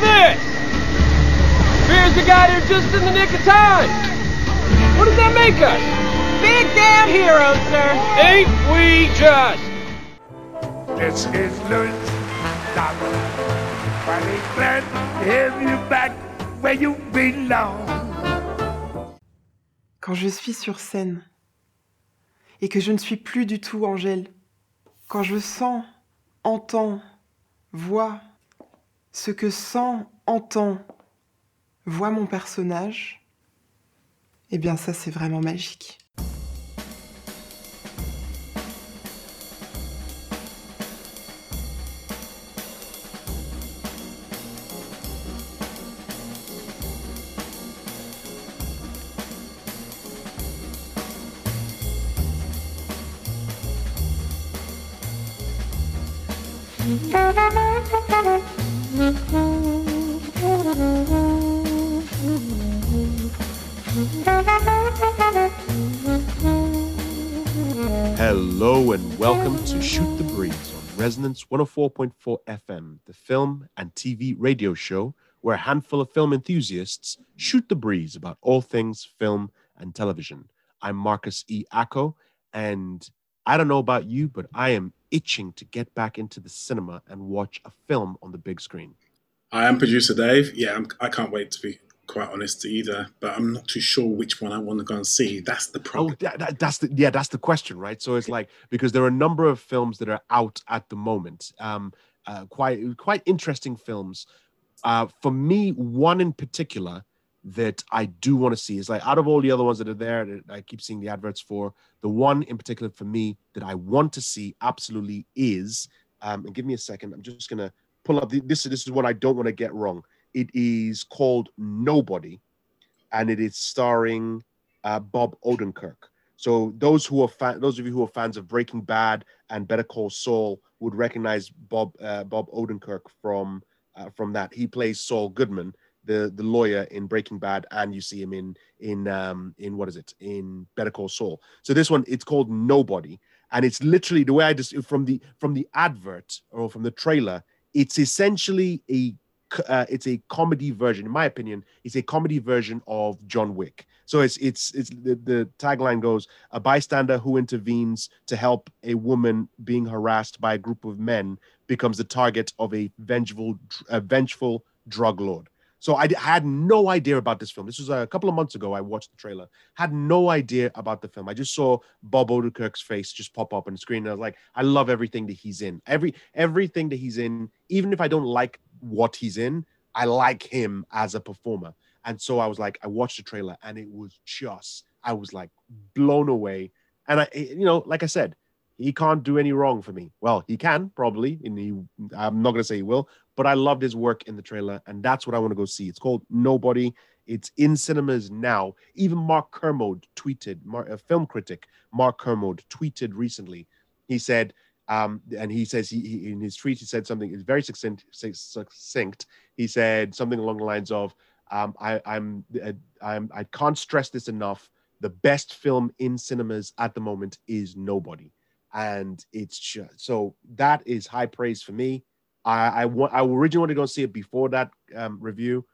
this? Beer's the guy here just in the nick of time. What does that make us? Big damn heroes, sir. Ain't we just? This is Louis Donald. Finally glad to have you back where you belong. Quand je suis sur scène et que je ne suis plus du tout Angèle, quand je sens, entends, vois ce que sent, entend, voit mon personnage, eh bien ça c'est vraiment magique. Hello and welcome to Shoot the Breeze on Resonance 104.4 FM, the film and TV radio show where a handful of film enthusiasts shoot the breeze about all things film and television. I'm Marcus E. Acko, and I don't know about you, but I am itching to get back into the cinema and watch a film on the big screen. I am producer Dave. Yeah, I'm, I can't wait to be quite honest either, but I'm not too sure which one I want to go and see. That's the Oh, problem. that, that- that's the yeah, that's the question, right? So it's like because there are a number of films that are out at the moment, um, uh, quite quite interesting films. Uh, for me, one in particular that I do want to see is like out of all the other ones that are there that I keep seeing the adverts for, the one in particular for me that I want to see absolutely is. Um, and give me a second. I'm just gonna pull up the, this. This is what I don't want to get wrong. It is called Nobody, and it is starring uh, Bob Odenkirk. So those who are fan, those of you who are fans of Breaking Bad and Better Call Saul would recognize Bob uh, Bob Odenkirk from uh, from that. He plays Saul Goodman, the the lawyer in Breaking Bad, and you see him in in um, in what is it in Better Call Saul. So this one it's called Nobody, and it's literally the way I just from the from the advert or from the trailer. It's essentially a uh, it's a comedy version, in my opinion. It's a comedy version of John Wick. So it's it's it's the, the tagline goes: a bystander who intervenes to help a woman being harassed by a group of men becomes the target of a vengeful a vengeful drug lord. So I had no idea about this film. This was a couple of months ago. I watched the trailer. Had no idea about the film. I just saw Bob Odenkirk's face just pop up on the screen, and I was like, I love everything that he's in. Every everything that he's in, even if I don't like what he's in, I like him as a performer. And so I was like, I watched the trailer, and it was just, I was like blown away. And I, you know, like I said, he can't do any wrong for me. Well, he can probably, and he, I'm not gonna say he will, but I loved his work in the trailer, and that's what I want to go see. It's called Nobody. It's in cinemas now. Even Mark Kermode tweeted, Mar- a film critic, Mark Kermode tweeted recently. He said, um, and he says he, he in his tweet he said something very succinct, succinct. He said something along the lines of, um, I, I'm, uh, I'm, I can't stress this enough. The best film in cinemas at the moment is Nobody, and it's just so that is high praise for me. I, I want, I originally wanted to go see it before that um, review,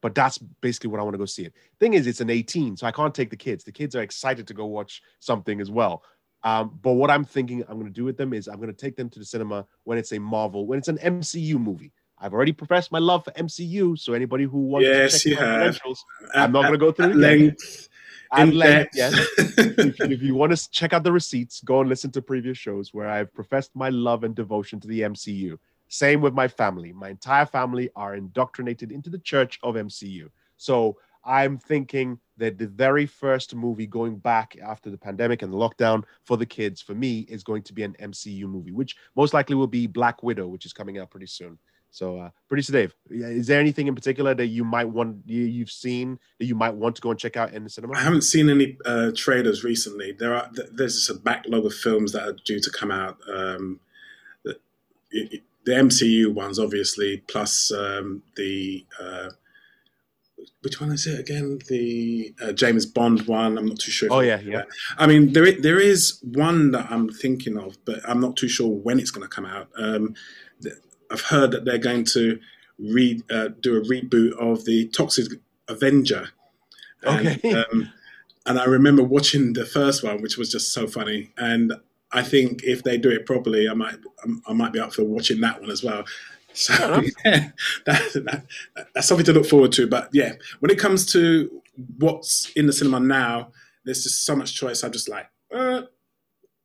but that's basically what I want to go see it. Thing is, it's an 18, so I can't take the kids. The kids are excited to go watch something as well. Um, but what I'm thinking I'm going to do with them is I'm going to take them to the cinema when it's a Marvel, when it's an MCU movie. I've already professed my love for MCU, so anybody who wants Yes, to check my credentials, I'm not going to go through it length. At in length, yes. if, if you want to check out the receipts, go and listen to previous shows where I've professed my love and devotion to the MCU. Same with my family. My entire family are indoctrinated into the church of MCU. So I'm thinking that the very first movie going back after the pandemic and the lockdown for the kids, for me, is going to be an MCU movie, which most likely will be Black Widow, which is coming out pretty soon. So, uh, producer Dave, is there anything in particular that you might want you, you've seen that you might want to go and check out in the cinema? I haven't seen any uh, trailers recently. There are th- there's a backlog of films that are due to come out. Um, the, it- the MCU ones, obviously, plus um, the uh, which one is it again? The uh, James Bond one. I'm not too sure. Oh, yeah, yeah. I mean, there there is one that I'm thinking of, but I'm not too sure when it's going to come out. Um, I've heard that they're going to re uh, do a reboot of the Toxic Avenger. And, Okay. um, and I remember watching the first one, which was just so funny. And I think if they do it properly, I might I might be up for watching that one as well. So yeah, that, that, that's something to look forward to. But yeah, when it comes to what's in the cinema now, there's just so much choice. I'm just like, uh,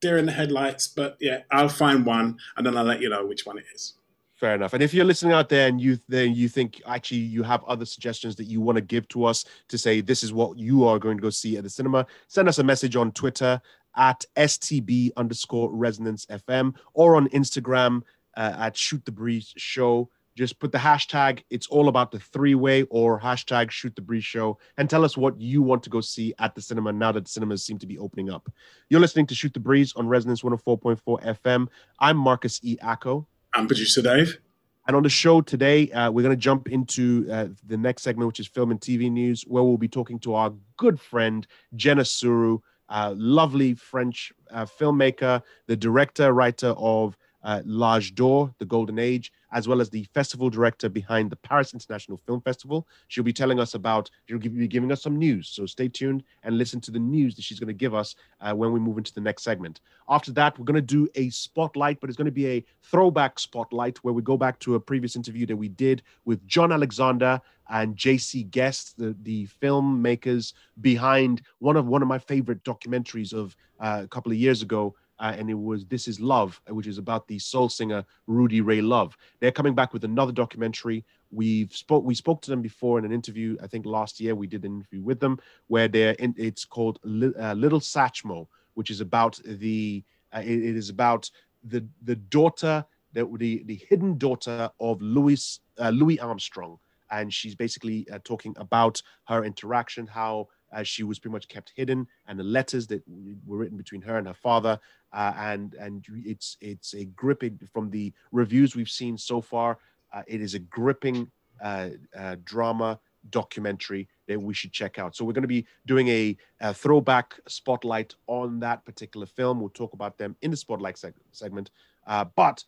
deer in the headlights. But yeah, I'll find one and then I'll let you know which one it is. Fair enough. And if you're listening out there and you then you think actually you have other suggestions that you want to give to us to say this is what you are going to go see at the cinema, send us a message on Twitter at STB underscore resonance FM or on Instagram uh, at shoot the breeze show. Just put the hashtag it's all about the three way or hashtag shoot the breeze show and tell us what you want to go see at the cinema now that cinemas seem to be opening up. You're listening to Shoot the Breeze on Resonance 104.4 FM. I'm Marcus E. Acco. I'm producer Dave. And on the show today, uh, we're going to jump into uh, the next segment, which is film and TV news, where we'll be talking to our good friend Jenna Suru, uh, lovely French uh, filmmaker, the director, writer of uh, L'Age d'Or, The Golden Age, as well as the festival director behind the Paris International Film Festival. She'll be telling us about, she'll be giving us some news. So stay tuned and listen to the news that she's going to give us uh, when we move into the next segment. After that, we're going to do a spotlight, but it's going to be a throwback spotlight where we go back to a previous interview that we did with John Alexander and JC Guest, the, the filmmakers behind one of one of my favorite documentaries of uh, a couple of years ago. Uh, and it was This Is Love, which is about the soul singer Rudy Ray Love. They're coming back with another documentary. We've spoke we spoke to them before in an interview. I think last year we did an interview with them where they're in. It's called uh, Little Satchmo, which is about the. Uh, it- it is about the the daughter that the the hidden daughter of Louis uh, Louis Armstrong, and she's basically uh, talking about her interaction, how uh, she was pretty much kept hidden, and the letters that were written between her and her father, uh, and and it's it's a gripping from the reviews we've seen so far. Uh, it is a gripping uh, uh, drama documentary that we should check out. So we're going to be doing a, a throwback spotlight on that particular film. We'll talk about them in the spotlight seg- segment. Uh, but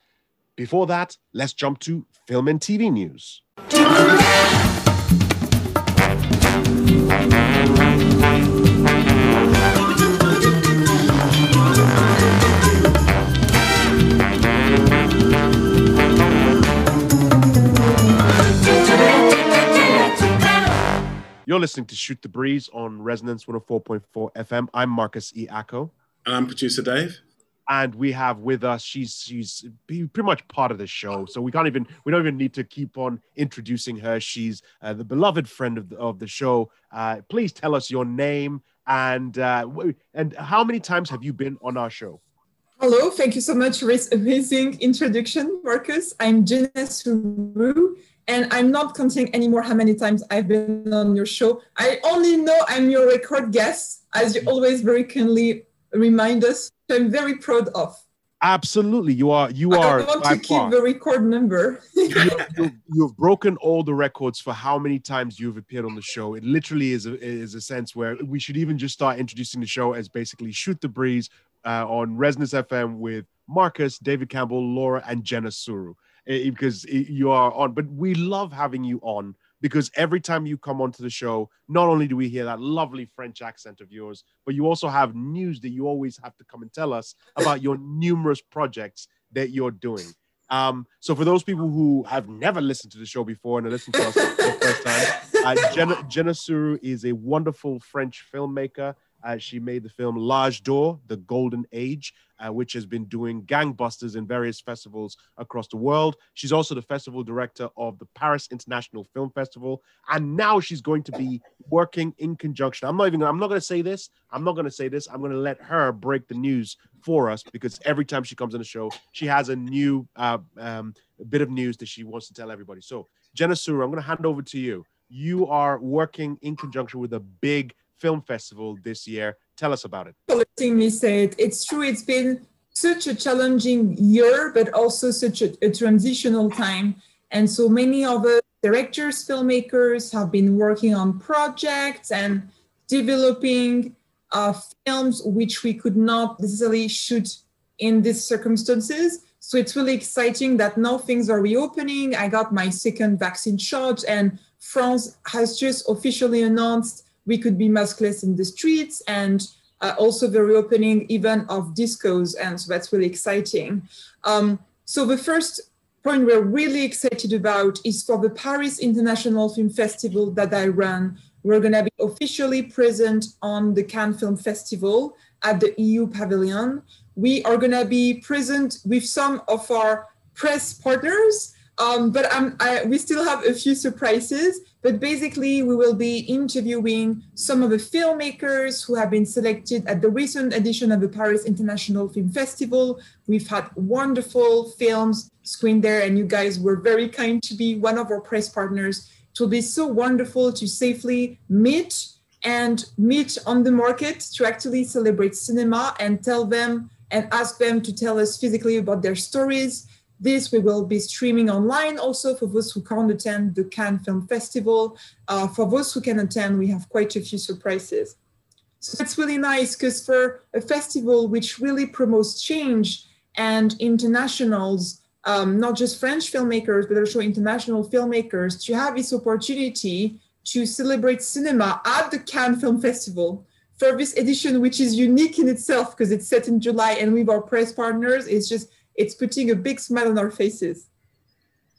before that, let's jump to film and TV news. Listening to Shoot the Breeze on Resonance 104.4 FM. I'm Marcus E. Acco. And I'm producer Dave. and we have with us she's she's pretty much part of the show so we can't even we don't even need to keep on introducing her she's uh, the beloved friend of the, of the show uh, please tell us your name and uh, w- and how many times have you been on our show Hello, thank you so much for this amazing introduction, Marcus. I'm Jenna Suru, and I'm not counting anymore how many times I've been on your show. I only know I'm your record guest, as you always very kindly remind us. So I'm very proud of. absolutely you are you are I want to keep far- the record number. you've, you've, you've broken all the records for how many times you've appeared on the show. It literally is a, is a sense where we should even just start introducing the show as basically Shoot the Breeze uh, on Resonance FM with Marcus, David Campbell, Laura, and Jenna Suru. Eh, Because eh, you are on, but we love having you on because every time you come onto the show, not only do we hear that lovely French accent of yours, but you also have news that you always have to come and tell us about your numerous projects that you're doing. Um, so for those people who have never listened to the show before and are listening to us for the first time, uh, Jenna, Jenna Suru is a wonderful French filmmaker. Uh, she made the film L'Age d'Or, The Golden Age, uh, which has been doing gangbusters in various festivals across the world. She's also the festival director of the Paris International Film Festival, and now she's going to be working in conjunction. I'm not even. I'm not going to say this. I'm not going to say this. I'm going to let her break the news for us because every time she comes on the show, she has a new uh, um, bit of news that she wants to tell everybody. So, Jenna Suru, I'm going to hand over to you. You are working in conjunction with a big film festival this year. Tell us about it. say it. It's true, it's been such a challenging year, but also such a, a transitional time. And so many of us directors, filmmakers have been working on projects and developing uh, films which we could not necessarily shoot in these circumstances. So it's really exciting that now things are reopening. I got my second vaccine shot, and France has just officially announced we could be maskless in the streets and uh, also the reopening even of discos. And so that's really exciting. Um, so the first point we're really excited about is for the Paris International Film Festival that I run. We're going to be officially present on the Cannes Film Festival at the EU Pavilion. We are going to be present with some of our press partners, um, but I, we still have a few surprises. But basically, we will be interviewing some of the filmmakers who have been selected at the recent edition of the Paris International Film Festival. We've had wonderful films screened there, and you guys were very kind to be one of our press partners. It will be so wonderful to safely meet and meet on the market to actually celebrate cinema and tell them and ask them to tell us physically about their stories this we will be streaming online also for those who can't attend the Cannes Film Festival. Uh, for those who can attend, we have quite a few surprises. So it's really nice because for a festival which really promotes change and internationals, um, not just French filmmakers, but also international filmmakers, to have this opportunity to celebrate cinema at the Cannes Film Festival for this edition, which is unique in itself because it's set in July and with our press partners, it's just it's putting a big smile on our faces.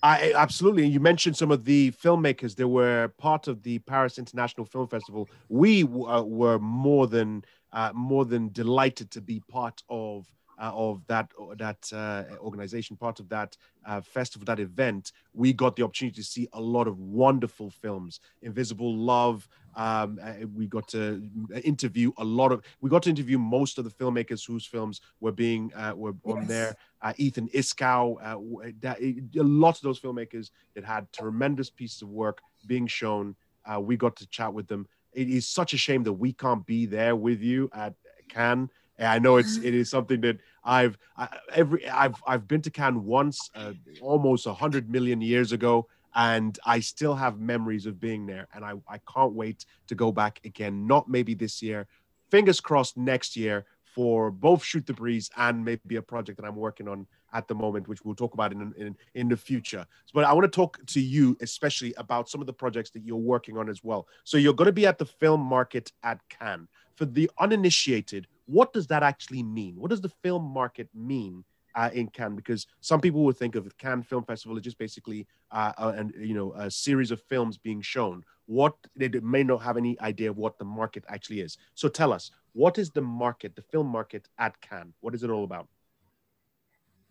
I absolutely. You mentioned some of the filmmakers that were part of the Paris International Film Festival. We uh, were more than uh, more than delighted to be part of uh, of that that uh, organization, part of that uh, festival, that event, we got the opportunity to see a lot of wonderful films. Invisible Love. Um, uh, we got to interview a lot of. We got to interview most of the filmmakers whose films were being uh, were on there. Uh, Ethan Iskow. that, a lot of those filmmakers that had tremendous pieces of work being shown. we got to chat with them. It is such a shame that we can't be there with you at Cannes and I know it's it is something that I've I, every I've I've been to Cannes once, uh, almost a hundred million years ago, and I still have memories of being there, and I I can't wait to go back again. Not maybe this year, fingers crossed next year for both Shoot the Breeze and maybe a project that I'm working on at the moment, which we'll talk about in, in, in the future. But I want to talk to you, especially about some of the projects that you're working on as well. So you're going to be at the film market at Cannes. For the uninitiated, what does that actually mean? What does the film market mean uh, in Cannes? Because some people would think of Cannes Film Festival as just basically uh, uh, and you know a series of films being shown. What they may not have any idea of what the market actually is. So tell us, what is the market, the film market at Cannes? What is it all about?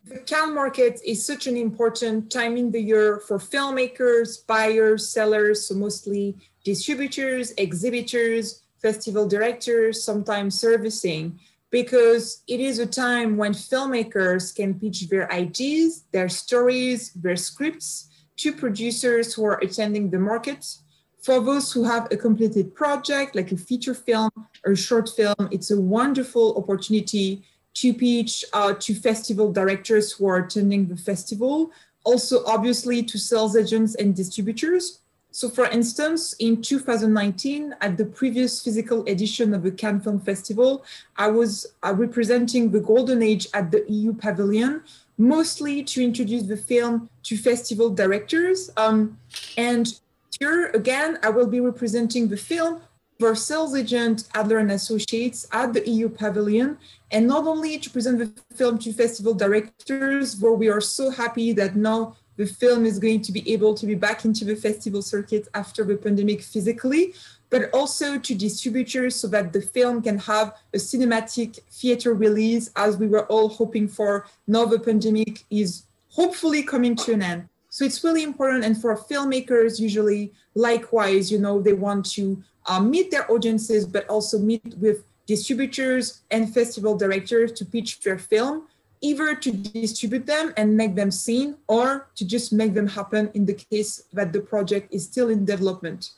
The Cannes market is such an important time in the year for filmmakers, buyers, sellers, so mostly distributors, exhibitors, festival directors, sometimes servicing, because it is a time when filmmakers can pitch their ideas, their stories, their scripts to producers who are attending the market. For those who have a completed project, like a feature film or a short film, it's a wonderful opportunity to pitch uh, to festival directors who are attending the festival, also obviously to sales agents and distributors so for instance, in 2019, at the previous physical edition of the Cannes Film Festival, I was uh, representing the golden age at the EU Pavilion, mostly to introduce the film to festival directors. Um, and here again, I will be representing the film for sales agent Adler and Associates at the EU Pavilion, and not only to present the film to festival directors, where we are so happy that now the film is going to be able to be back into the festival circuit after the pandemic physically, but also to distributors so that the film can have a cinematic theater release as we were all hoping for. Now the pandemic is hopefully coming to an end. So it's really important. And for filmmakers, usually, likewise, you know, they want to uh, meet their audiences, but also meet with distributors and festival directors to pitch their film either to distribute them and make them seen or to just make them happen in the case that the project is still in development.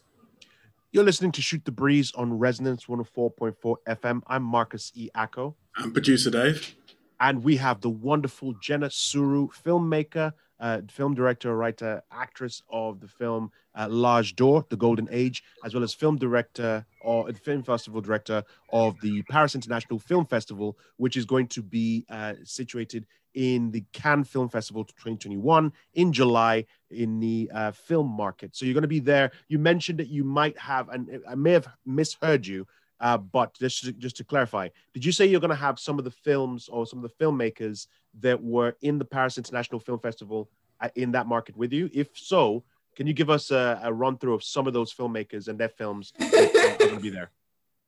You're listening to Shoot the Breeze on Resonance 104.4 FM. I'm Marcus E. Acko. I'm producer Dave. And we have the wonderful Jenna Suru, filmmaker, uh, film director, writer, actress of the film uh, L'Age d'Or, The Golden Age, as well as film director or film festival director of the Paris International Film Festival, which is going to be uh, situated in the Cannes Film Festival 2021 in July in the uh, film market. So you're going to be there. You mentioned that you might have, and I may have misheard you, uh, but just to, just to clarify, did you say you're going to have some of the films or some of the filmmakers that were in the Paris International Film Festival uh, in that market with you? If so, can you give us a, a run through of some of those filmmakers and their films that are going to be there?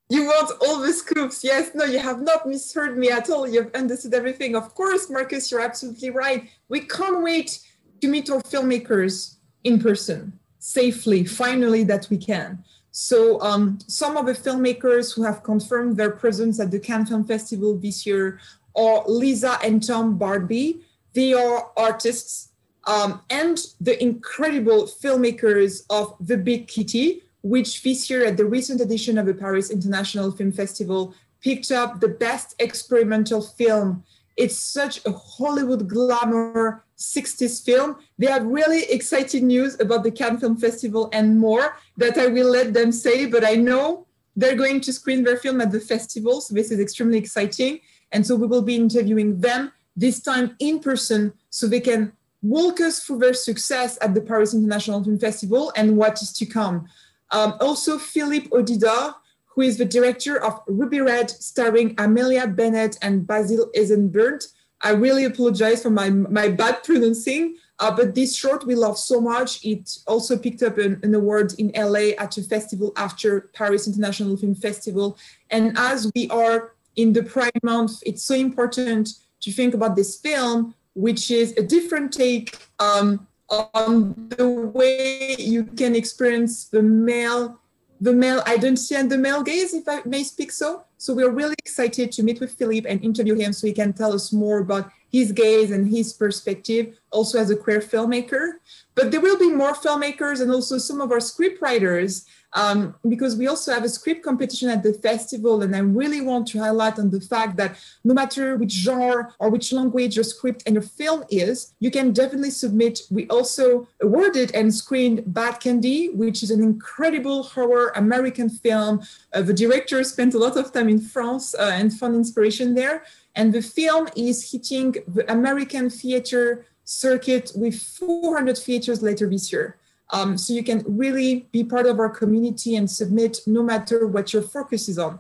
You want all the scoops. Yes, no, you have not misheard me at all. You've understood everything. Of course, Marcus, you're absolutely right. We can't wait to meet our filmmakers in person safely, finally, that we can. So, um, some of the filmmakers who have confirmed their presence at the Cannes Film Festival this year are Lisa and Tom Barbie. They are artists um, and the incredible filmmakers of The Big Kitty, which this year at the recent edition of the Paris International Film Festival picked up the best experimental film. It's such a Hollywood glamour 60s film. They have really exciting news about the Cannes Film Festival and more that I will let them say, but I know they're going to screen their film at the festival. So this is extremely exciting. And so we will be interviewing them this time in person so they can walk us through their success at the Paris International Film Festival and what is to come. Um, also, Philippe Audidor, who is the director of Ruby Red, starring Amelia Bennett and Basil Eisenberg. I really apologize for my, my bad pronouncing, uh, but this short we love so much. It also picked up an, an, award in LA at a festival after Paris International Film Festival. And as we are in the Pride Month, it's so important to think about this film, which is a different take um, on the way you can experience the male the male identity and the male gaze, if I may speak so. So we're really excited to meet with Philippe and interview him so he can tell us more about his gaze and his perspective, also as a queer filmmaker. But there will be more filmmakers and also some of our script writers um, because we also have a script competition at the festival. And I really want to highlight on the fact that no matter which genre or which language your script and your film is, you can definitely submit. We also awarded and screened Bad Candy, which is an incredible horror American film. Uh, the director spent a lot of time in France uh, and found inspiration there. And the film is hitting the American theater circuit with 400 theaters later this year. Um, so you can really be part of our community and submit no matter what your focus is on.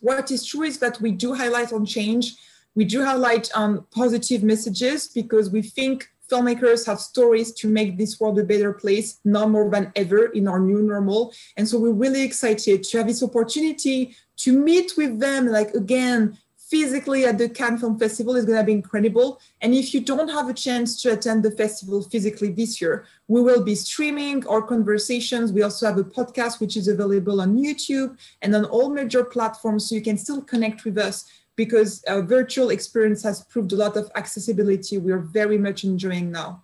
What is true is that we do highlight on change. We do highlight um, positive messages because we think filmmakers have stories to make this world a better place now more than ever in our new normal. And so we're really excited to have this opportunity to meet with them, like again, physically at the Cannes Film Festival is going to be incredible. And if you don't have a chance to attend the festival physically this year, we will be streaming our conversations. We also have a podcast, which is available on YouTube and on all major platforms. So you can still connect with us because virtual experience has proved a lot of accessibility. We are very much enjoying now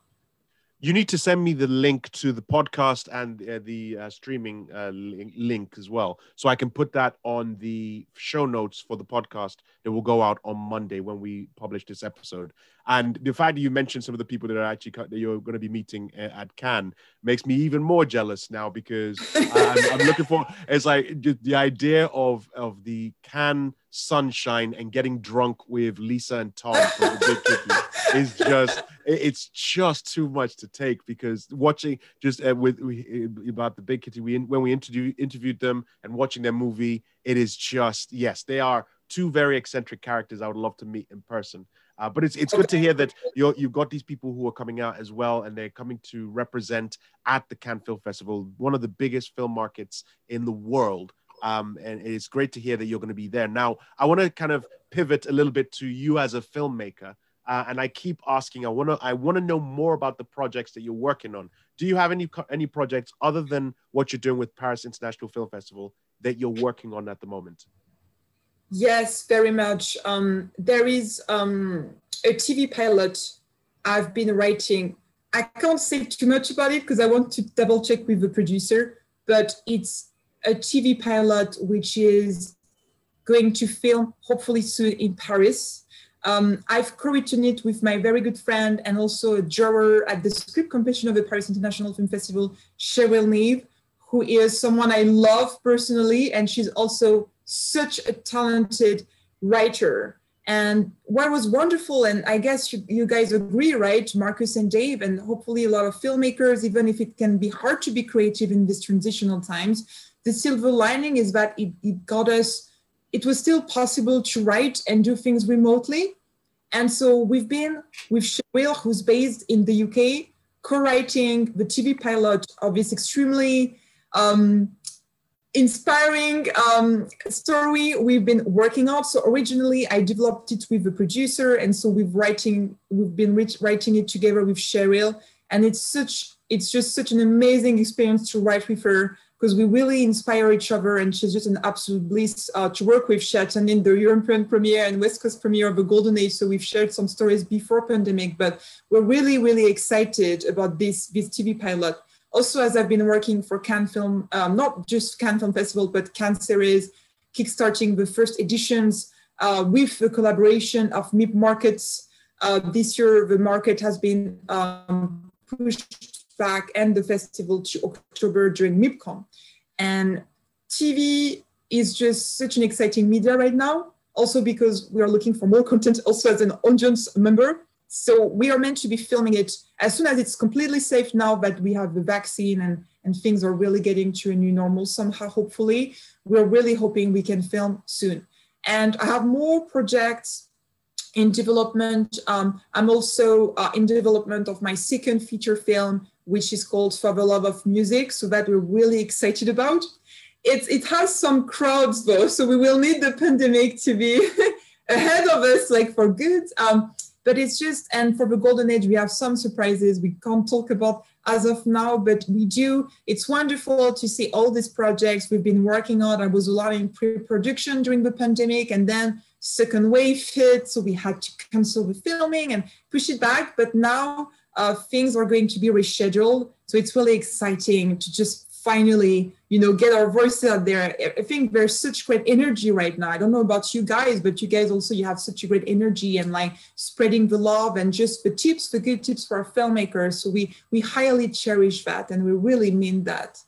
you need to send me the link to the podcast and uh, the uh, streaming uh, link as well so i can put that on the show notes for the podcast that will go out on monday when we publish this episode and the fact that you mentioned some of the people that are actually that you're going to be meeting uh, at cannes makes me even more jealous now because I'm, I'm, looking for it's like the idea of of the cannes sunshine and getting drunk with lisa and tom is just it's just too much to take because watching just uh, with uh, about the big kitty we when we interviewed interviewed them and watching their movie it is just yes they are two very eccentric characters i would love to meet in person uh, but it's it's good to hear that you you've got these people who are coming out as well, and they're coming to represent at the Cannes Film Festival, one of the biggest film markets in the world. Um, and it's great to hear that you're going to be there. Now, I want to kind of pivot a little bit to you as a filmmaker. Uh, and I keep asking. I want to. I want to know more about the projects that you're working on. Do you have any any projects other than what you're doing with Paris International Film Festival that you're working on at the moment? Yes, very much. Um, there is um, a TV pilot I've been writing. I can't say too much about it because I want to double check with the producer. But it's a TV pilot which is going to film hopefully soon in Paris um, I've co-written it with my very good friend and also a juror at the script competition of the Paris International Film Festival, Cheryl Neve, who is someone I love personally, and she's also such a talented writer. And what was wonderful, and I guess you, you, guys agree, right, Marcus and Dave, and hopefully a lot of filmmakers, even if it can be hard to be creative in these transitional times, the silver lining is that it, it got us, it was still possible to write and do things remotely. And so we've been with Cheryl, who's based in the UK, co-writing the TV pilot of this extremely um, inspiring um, story we've been working on. So originally I developed it with the producer. And so we've writing, we've been writing it together with Cheryl. And it's such, it's just such an amazing experience to write with her because we really inspire each other and she's just an absolute bliss uh, to work with. She attended the European premiere and West Coast premiere of the Golden Age. So we've shared some stories before pandemic, but we're really, really excited about this, this TV pilot also as I've been working for Cannes Film, um, not just Cannes Film Festival, but Cannes series, kickstarting the first editions uh, with the collaboration of MIP Markets. Uh, this year, the market has been um, pushed back and the festival to October during MIPCOM. And TV is just such an exciting media right now, also because we are looking for more content also as an audience member. So we are meant to be filming it as soon as it's completely safe now that we have the vaccine and, and things are really getting to a new normal somehow, hopefully. We're really hoping we can film soon. And I have more projects in development. Um, I'm also uh, in development of my second feature film, which is called For the Love of Music, so that we're really excited about. It, it has some crowds though, so we will need the pandemic to be ahead of us, like for good. Um, but it's just and for the golden age we have some surprises we can't talk about as of now but we do. It's wonderful to see all these projects we've been working on. I was a lot in pre-production during the pandemic and then second wave hit so we had to cancel the filming and push it back. But now uh, things are going to be rescheduled so it's really exciting to just finally you know get our voices out there. I think there's such great energy right now. I don't know about you guys but you guys also you have such a great energy and like spreading the love and just the tips the good tips for our filmmakers. So we we highly cherish that and we really mean that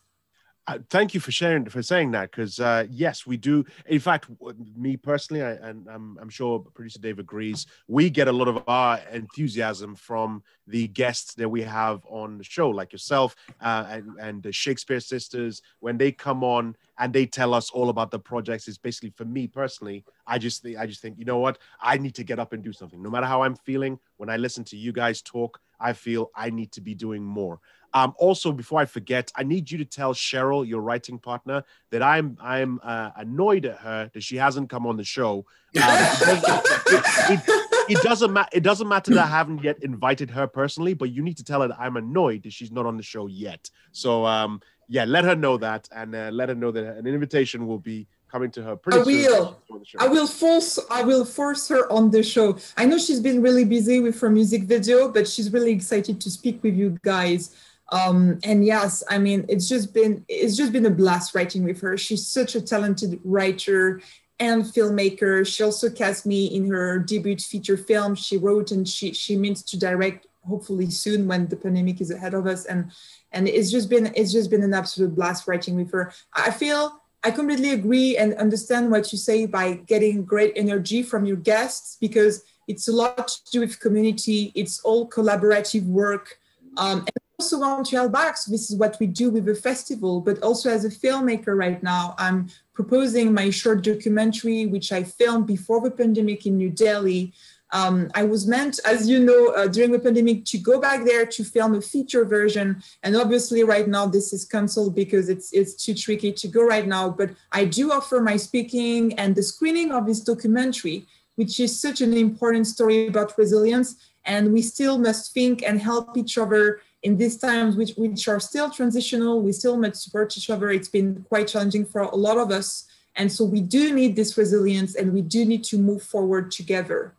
uh, thank you for sharing for saying that because uh, yes we do in fact me personally I, and I'm, I'm sure producer dave agrees we get a lot of our enthusiasm from the guests that we have on the show like yourself uh, and, and the shakespeare sisters when they come on and they tell us all about the projects it's basically for me personally i just i just think you know what? I need to get up and do something. No matter how i'm feeling when i listen to you guys talk i feel i need to be doing more um, also, before I forget, I need you to tell Cheryl, your writing partner, that I'm I'm uh, annoyed at her that she hasn't come on the show. Um, it, it, it, doesn't matter. It doesn't matter that I haven't yet invited her personally, but you need to tell her that I'm annoyed that she's not on the show yet. So um, yeah, let her know that, and uh, let her know that an invitation will be coming to her pretty I will. I will force I will force her on the show. I know she's been really busy with her music video, but she's really excited to speak with you guys. Um, and yes i mean it's just been it's just been a blast writing with her. She's such a talented writer and filmmaker. She also cast me in her debut feature film. She wrote and she she means to direct hopefully soon when the pandemic is ahead of us. And and it's just been it's just been an absolute blast writing with her. I feel i completely agree and understand what you say by getting great energy from your guests because it's a lot to do with community it's all collaborative work um, and also want to help back. So this is what we do with the festival, but also as a filmmaker right now, I'm proposing my short documentary, which I filmed before the pandemic in New Delhi. Um, I was meant, as you know, uh, during the pandemic to go back there to film a feature version. And obviously right now this is canceled because it's, it's too tricky to go right now. But I do offer my speaking and the screening of this documentary, which is such an important story about resilience. And we still must think and help each other in these times, which, which are still transitional, we still must support each other. It's been quite challenging for a lot of us. And so we do need this resilience and we do need to move forward together.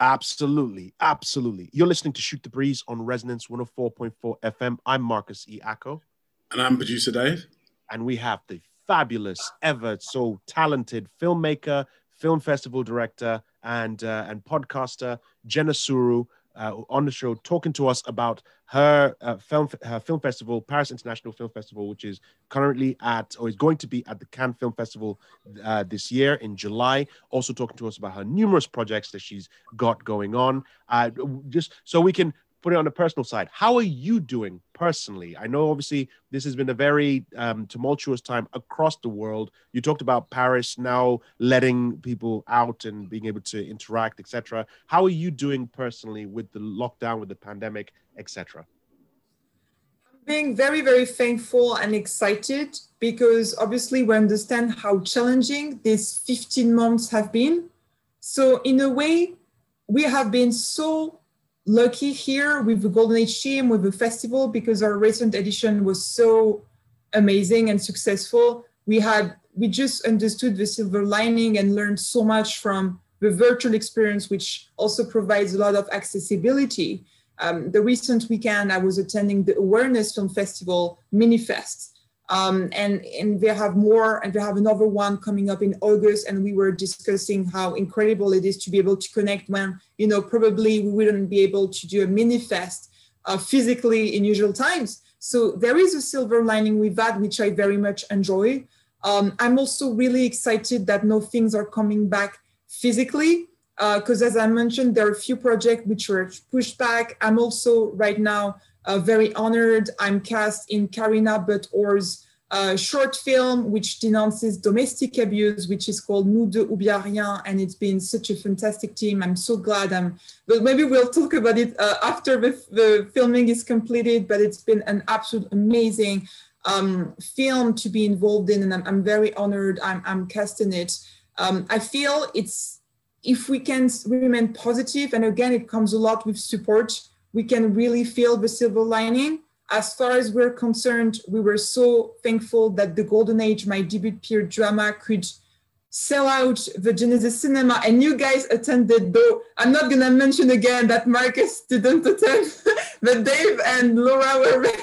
Absolutely. Absolutely. You're listening to Shoot the Breeze on Resonance 104.4 FM. I'm Marcus E. Acko. And I'm producer Dave. And we have the fabulous, ever so talented filmmaker, film festival director, and uh, and podcaster Jenna Suru uh, on the show talking to us about her uh, film her film festival, Paris International Film Festival, which is currently at or is going to be at the Cannes Film Festival uh, this year in July. Also talking to us about her numerous projects that she's got going on. Uh, just so we can put it on the personal side. How are you doing personally? I know obviously this has been a very um, tumultuous time across the world. You talked about Paris now letting people out and being able to interact, etc. How are you doing personally with the lockdown, with the pandemic, etc.? I'm being very, very thankful and excited because obviously we understand how challenging these 15 months have been. So, in a way, we have been so lucky here with the Golden Age team, with the festival, because our recent edition was so amazing and successful. We had we just understood the silver lining and learned so much from the virtual experience, which also provides a lot of accessibility. Um, the recent weekend, I was attending the Awareness Film Festival Minifest, um, and and they have more, and we have another one coming up in August. And we were discussing how incredible it is to be able to connect when you know probably we wouldn't be able to do a mini fest uh, physically in usual times. So there is a silver lining with that, which I very much enjoy. Um, I'm also really excited that no things are coming back physically because uh, as I mentioned, there are a few projects which were pushed back. I'm also right now uh, very honored. I'm cast in Karina Butt-Orr's uh, short film, which denounces domestic abuse, which is called Nous deux ou bien rien. And it's been such a fantastic team. I'm so glad. I'm, but maybe we'll talk about it uh, after the, the, filming is completed. But it's been an absolute amazing um, film to be involved in. And I'm, I'm very honored I'm, I'm casting it. Um, I feel it's, if we can remain positive, and again, it comes a lot with support we can really feel the silver lining. As far as we're concerned, we were so thankful that the Golden Age, my debut period drama, could sell out the Genesis Cinema, and you guys attended. Though I'm not gonna mention again that Marcus didn't attend, but Dave and Laura were.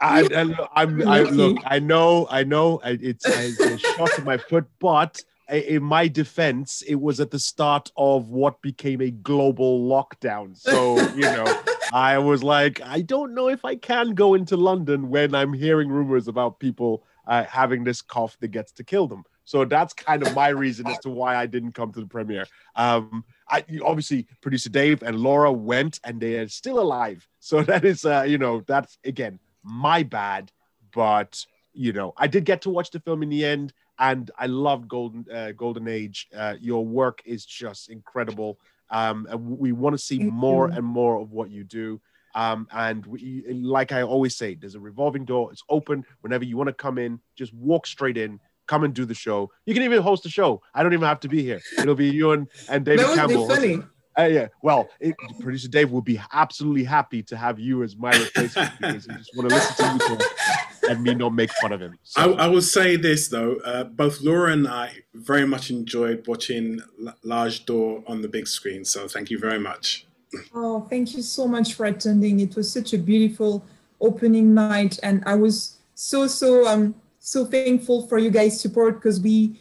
I, I, am I, look. I know. I know. It's, it's a shot my foot, but in my defense, it was at the start of what became a global lockdown. So, you know, I was like, I don't know if I can go into London when I'm hearing rumors about people uh, having this cough that gets to kill them. So that's kind of my reason as to why I didn't come to the premiere. Um, I obviously producer Dave and Laura went, and they are still alive. So that is, uh, you know, that's again my bad. But you know, I did get to watch the film in the end and I love Golden uh, Golden Age. Uh, your work is just incredible, um, and we want to see Thank more you. and more of what you do. Um, and we, like I always say, there's a revolving door. It's open whenever you want to come in. Just walk straight in. Come and do the show. You can even host the show. I don't even have to be here. It'll be you and, and David that would Campbell. Be funny. Uh, yeah, well, it, producer Dave will be absolutely happy to have you as my replacement because he just want to listen to you talk and me not make fun of him. So. I, I, will say this though, uh, both Laura and I very much enjoyed watching L'Age d'Or on the big screen. So thank you very much. Oh, thank you so much for attending. It was such a beautiful opening night, and I was so so um so thankful for you guys' support because we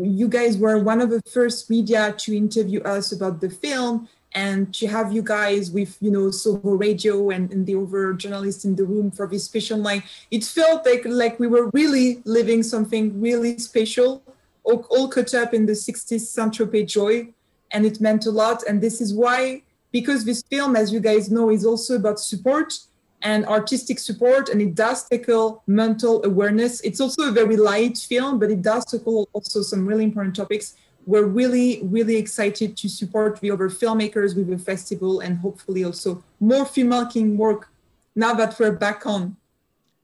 you guys were one of the first media to interview us about the film and to have you guys with you know Soho Radio and, and the other journalists in the room for this special night, it felt like like we were really living something really special, all, all caught up in the 60s Saint-Tropez joy, and it meant a lot. And this is why, because this film, as you guys know, is also about support and artistic support, and it does tackle mental awareness. It's also a very light film, but it does tackle also some really important topics. We're really, really excited to support the other filmmakers with the festival and hopefully also more filmmaking work now that we're back on.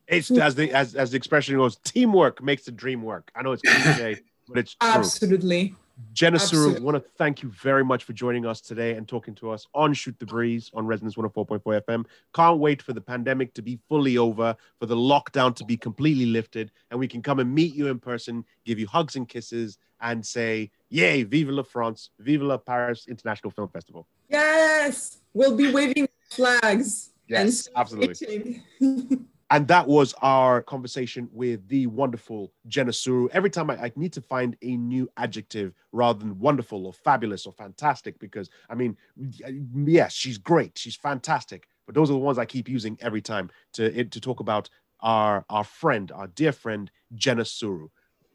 It's as the as, as the expression goes, teamwork makes the dream work. I know it's cliche, but it's true. Absolutely. Jenna Suru, I want to thank you very much for joining us today and talking to us on Shoot the Breeze on Resonance 104.4 FM. Can't wait for the pandemic to be fully over, for the lockdown to be completely lifted, and we can come and meet you in person, give you hugs and kisses, and say, Yay, Vive la France, Vive la Paris International Film Festival. Yes, we'll be waving flags. Yes, absolutely. and that was our conversation with the wonderful Jenna Suru. Every time I, I, need to find a new adjective rather than wonderful or fabulous or fantastic, because I mean, yes, she's great, she's fantastic, but those are the ones I keep using every time to to talk about our our friend, our dear friend Jenna Suru.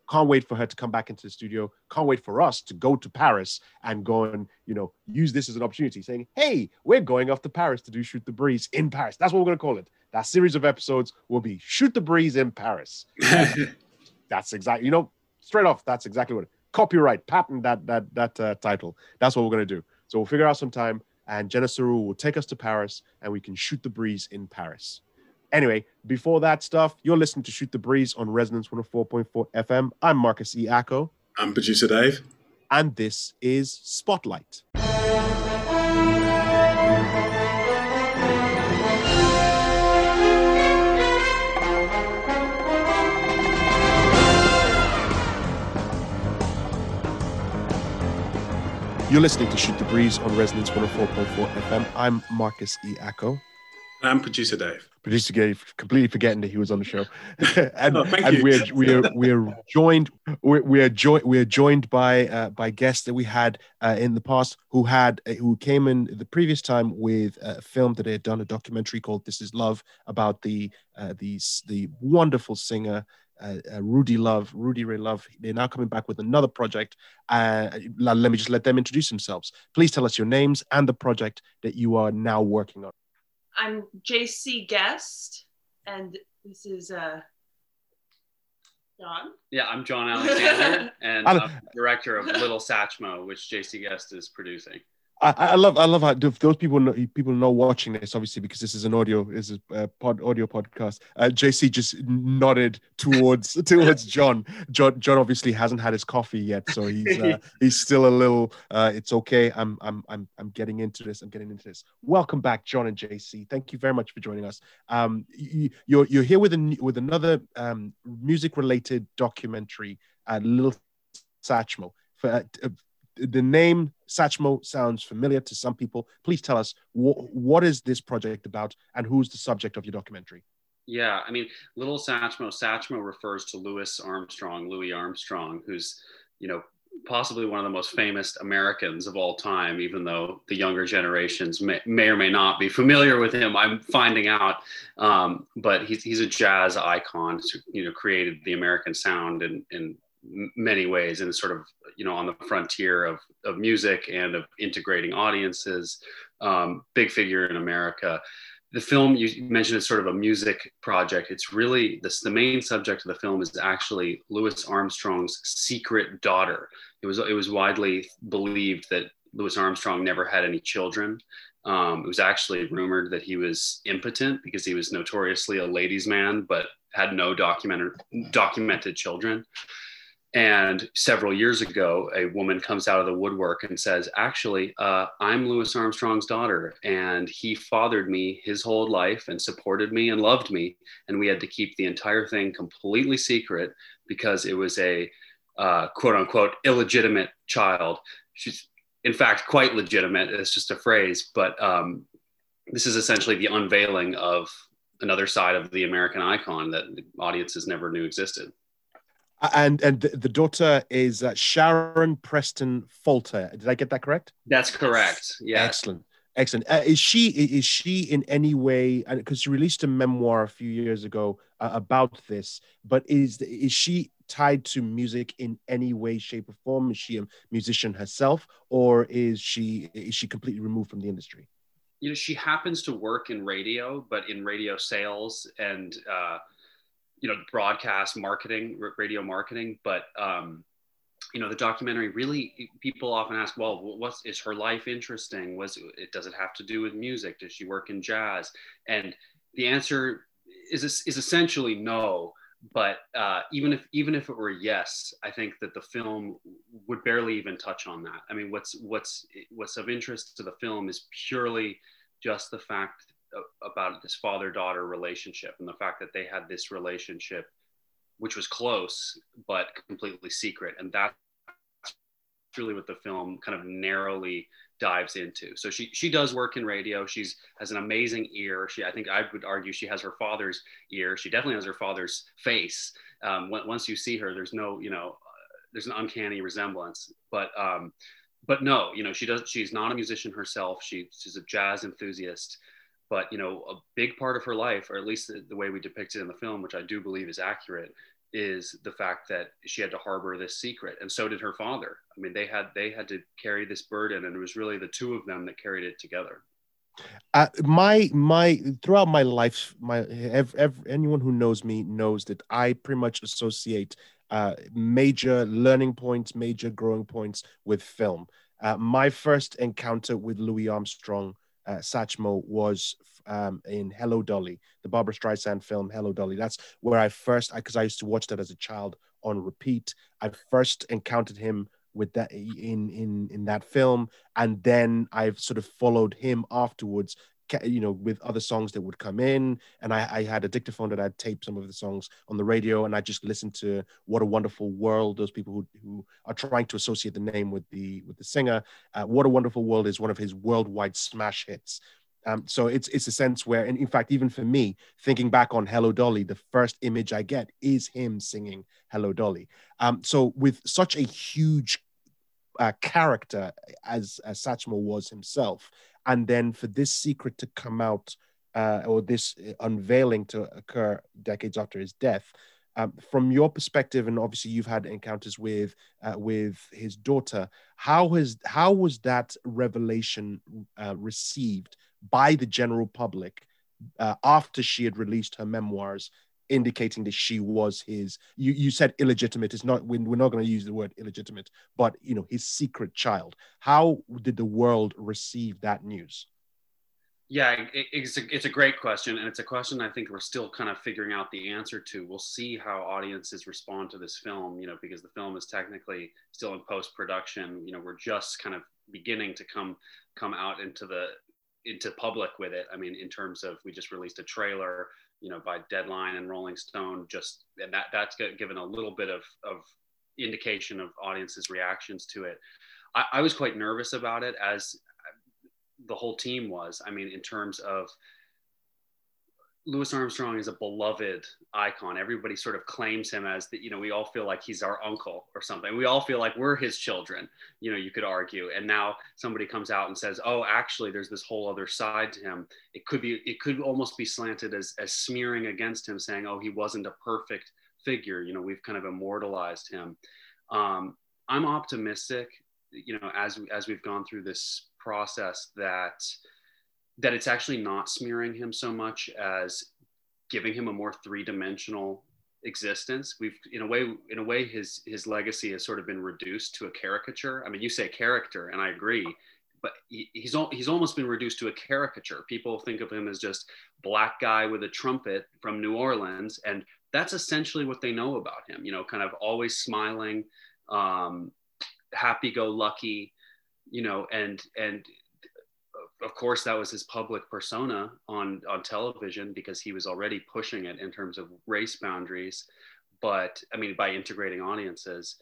Can't wait for her to come back into the studio. Can't wait for us to go to Paris and go and you know use this as an opportunity, saying, "Hey, we're going off to Paris to do shoot the breeze in Paris." That's what we're going to call it. That series of episodes will be Shoot the Breeze in Paris. that's exactly, you know, straight off, that's exactly what copyright, patent that that that uh, title. That's what we're gonna do. So we'll figure out some time, and Jenna Suru will take us to Paris, and we can shoot the breeze in Paris. Anyway, before that stuff, you're listening to Shoot the Breeze on Resonance 104.4 FM. I'm Marcus E. Acko. I'm producer Dave. And this is Spotlight. You're listening to Shoot the Breeze on Resonance 104.4 FM. I'm Marcus E. Acko. I'm producer Dave. Producer completely forgetting that he was on the show. and, oh, and we're we're we're joined we're we're, jo- we're joined by uh, by guests that we had uh, in the past who had uh, who came in the previous time with a film that they had done a documentary called This Is Love about the uh, the the wonderful singer uh, uh, Rudy Love, Rudy Ray Love. They're now coming back with another project. Uh, let me just let them introduce themselves. Please tell us your names and the project that you are now working on. I'm JC Guest, and this is uh, John. Yeah, I'm John Alexander, and I'm director of Little Satchmo, which JC Guest is producing. I, I, love I love how those people know, people know watching this obviously because this is an audio is a pod audio podcast. Uh, JC just nodded towards towards John. John John obviously hasn't had his coffee yet, so he's uh, he's still a little. Uh, it's okay. I'm I'm I'm I'm getting into this. I'm getting into this. Welcome back, John and JC. Thank you very much for joining us. Um, you, you're you're here with a with another um, music related documentary, uh, Little Satchmo. For, uh, the name Satchmo sounds familiar to some people. Please tell us wh- what is this project about and who's the subject of your documentary? Yeah, I mean, Little Satchmo, Satchmo refers to Louis Armstrong, Louis Armstrong, who's, you know, possibly one of the most famous Americans of all time, even though the younger generations may, may or may not be familiar with him. I'm finding out, um, but he's, he's a jazz icon, you know, created the American sound in, in many ways and sort of you know on the frontier of, of music and of integrating audiences. Um, big figure in america the film you mentioned is sort of a music project. It's really this the main subject of the film is actually louis armstrong's secret daughter. It was it was widely believed that louis armstrong never had any children. Um, it was actually rumored that he was impotent because he was notoriously a ladies man but had no documented documented children and several years ago, a woman comes out of the woodwork and says, Actually, uh, I'm Louis Armstrong's daughter, and he fathered me his whole life and supported me and loved me. And we had to keep the entire thing completely secret because it was a uh, quote unquote illegitimate child. She's, in fact, quite legitimate. It's just a phrase, but um, this is essentially the unveiling of another side of the American icon that audiences never knew existed and and the daughter is uh, Sharon Preston Folta. Did I get that correct? That's correct. Yeah. Excellent. Excellent. Uh, is she is she in any way? Because she released a memoir a few years ago uh, about this, but is is she tied to music in any way, shape, or form? Is she a musician herself, or is she is she completely removed from the industry? You know, she happens to work in radio, but in radio sales and uh, you know broadcast marketing radio marketing but um you know the documentary really people often ask well what's is her life interesting? Was it does it have to do with music? Does she work in jazz? And the answer is is essentially no but uh, even if even if it were yes i think that the film would barely even touch on that. I mean what's what's what's of interest to the film is purely just the fact about this father daughter relationship and the fact that they had this relationship which was close but completely secret and that's really what the film kind of narrowly dives into. So she she does work in radio. She's has an amazing ear. She I think I would argue she has her father's ear. She definitely has her father's face. Um, once you see her, there's no you know there's an uncanny resemblance. But um, but no, you know she does. She's not a musician herself. She, she's a jazz enthusiast. But you know a big part of her life, or at least the, the way we depict it in the film, which I do believe is accurate, is the fact that she had to harbor this secret and so did her father. I mean they had they had to carry this burden and it was really the two of them that carried it together. Uh, my my throughout my life my ev- ev- anyone who knows me knows that i pretty much associate uh, major learning points major growing points with film. Uh, my first encounter with louis armstrong uh, Satchmo was um, in Hello Dolly, the Barbra Streisand film Hello Dolly. That's where I first, because I, I, used to watch that as a child on repeat. I first encountered him with that in in in that film, and then I've sort of followed him afterwards you know, with other songs that would come in. And I, I had a dictaphone that I'd tape some of the songs on the radio, and I just listened to "What a Wonderful World." Those people who, who are trying to associate the name with the with the singer. Uh, "What a Wonderful World" is one of his worldwide smash hits. Um, so it's it's a sense where, and in fact, even for me, thinking back on Hello Dolly, the first image I get is him singing Hello Dolly. Um, so with such a huge uh, character as, as Satchmo was himself, and then for this secret to come out uh, or this unveiling to occur decades after his death. Um, from your perspective, and obviously you've had encounters with uh, with his daughter, how has how was that revelation uh, received by the general public uh, after she had released her memoirs indicating that she was his you, you said illegitimate. It's not we're not going to use the word illegitimate but you know his secret child. How did the world receive that news? Yeah it's a, it's a great question and it's a question i think we're still kind of figuring out the answer to. We'll see how audiences respond to this film you know because the film is technically still in post production you know we're just kind of beginning to come come out into the into public with it. I mean in terms of we just released a trailer you know, by Deadline and Rolling Stone, just and that that's given a little bit of of indication of audiences' reactions to it. I, I was quite nervous about it, as the whole team was. I mean, in terms of Louis Armstrong is a beloved icon. Everybody sort of claims him as the, you know, we all feel like he's our uncle or something. We all feel like we're his children, you know, you could argue. And now somebody comes out and says, oh, actually, there's this whole other side to him. It could be, it could almost be slanted as, as smearing against him, saying, oh, he wasn't a perfect figure. You know, we've kind of immortalized him. Um, I'm optimistic, you know, as, as we've gone through this process that, that it's actually not smearing him so much as giving him a more three-dimensional existence. We've in a way in a way his his legacy has sort of been reduced to a caricature. I mean you say character and i agree but he, he's he's almost been reduced to a caricature. People think of him as just black guy with a trumpet from new orleans and that's essentially what they know about him you know kind of always smiling um, happy go lucky you know and and of course that was his public persona on on television because he was already pushing it in terms of race boundaries. But i mean by integrating audiences.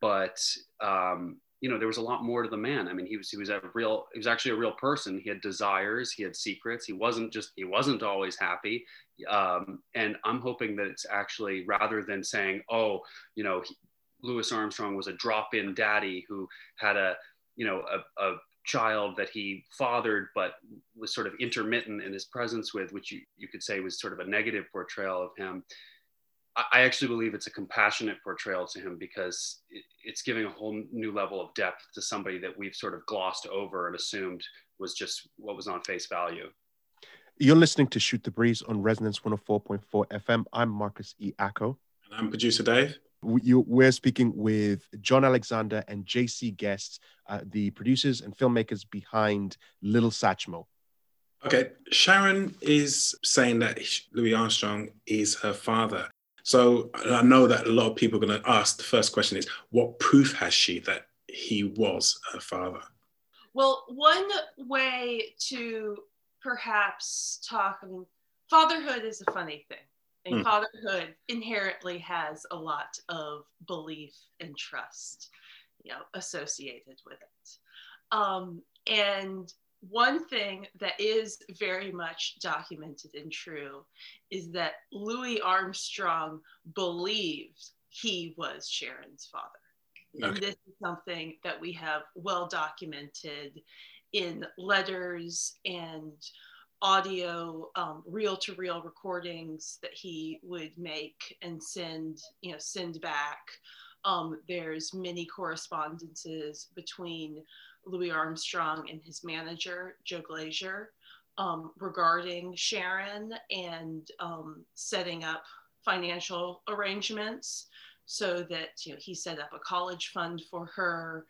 But um, you know there was a lot more to the man. I mean he was he was a real he was actually a real person. He had desires. He had secrets. He wasn't just he wasn't always happy. Um, and i'm hoping that it's actually rather than saying oh you know louis armstrong was a drop-in daddy who had a you know a, a child that he fathered but was sort of intermittent in his presence with, which you, you could say was sort of a negative portrayal of him. I, I actually believe it's a compassionate portrayal to him because it's giving a whole new level of depth to somebody that we've sort of glossed over and assumed was just what was on face value. You're listening to Shoot the Breeze on Resonance 104.4 FM. I'm Marcus E. Acko. And I'm producer Dave you, we're speaking with John Alexander and JC Guest, uh, the producers and filmmakers behind Little Satchmo. Okay, Sharon is saying that Louis Armstrong is her father. So I know that a lot of people are going to ask the first question is what proof has she that he was her father? Well, one way to perhaps talk, I mean, fatherhood is a funny thing and mm. fatherhood inherently has a lot of belief and trust. you know, associated with it. Um, and one thing that is very much documented and true is that Louis Armstrong believed he was Sharon's father. Okay. And this is something that we have well documented in letters and audio reel to reel recordings that he would make and send you know send back. Um, there's many correspondences between louis armstrong and his manager joe glaser um, regarding sharon and um, setting up financial arrangements so that you know he set up a college fund for her.